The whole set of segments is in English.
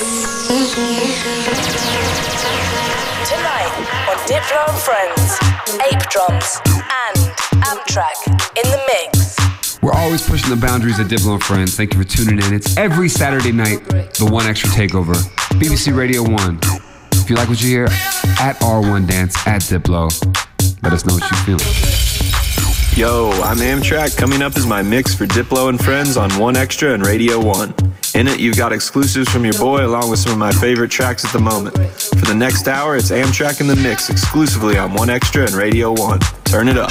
Tonight on Diplo and Friends, Ape Drums and Amtrac in the mix. We're always pushing the boundaries of Diplo and Friends. Thank you for tuning in. It's every Saturday night, the One Extra Takeover, BBC Radio 1. If you like what you hear, at R1 Dance, at Diplo, let us know what you're feeling. Yo, I'm Amtrac. Coming up is my mix for Diplo and Friends on One Extra and Radio 1. In it, you've got exclusives from your boy along with some of my favorite tracks at the moment. For the next hour, it's Amtrac in the mix exclusively on One Extra and Radio 1. Turn it up.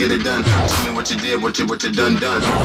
get it done. Tell me what you did, what you, what you done, done.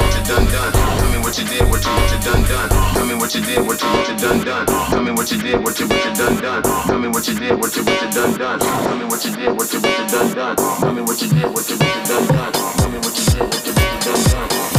What you done done. Tell me what you did, what you what you done done. Tell me what you did, what you what you done done. Tell me what you did, what you what you done done. Tell me what you did, what you what you done done. Tell me what you did, what you what you done done. Tell me what you did, what you what you done done. Tell me what you did, what you what you done done.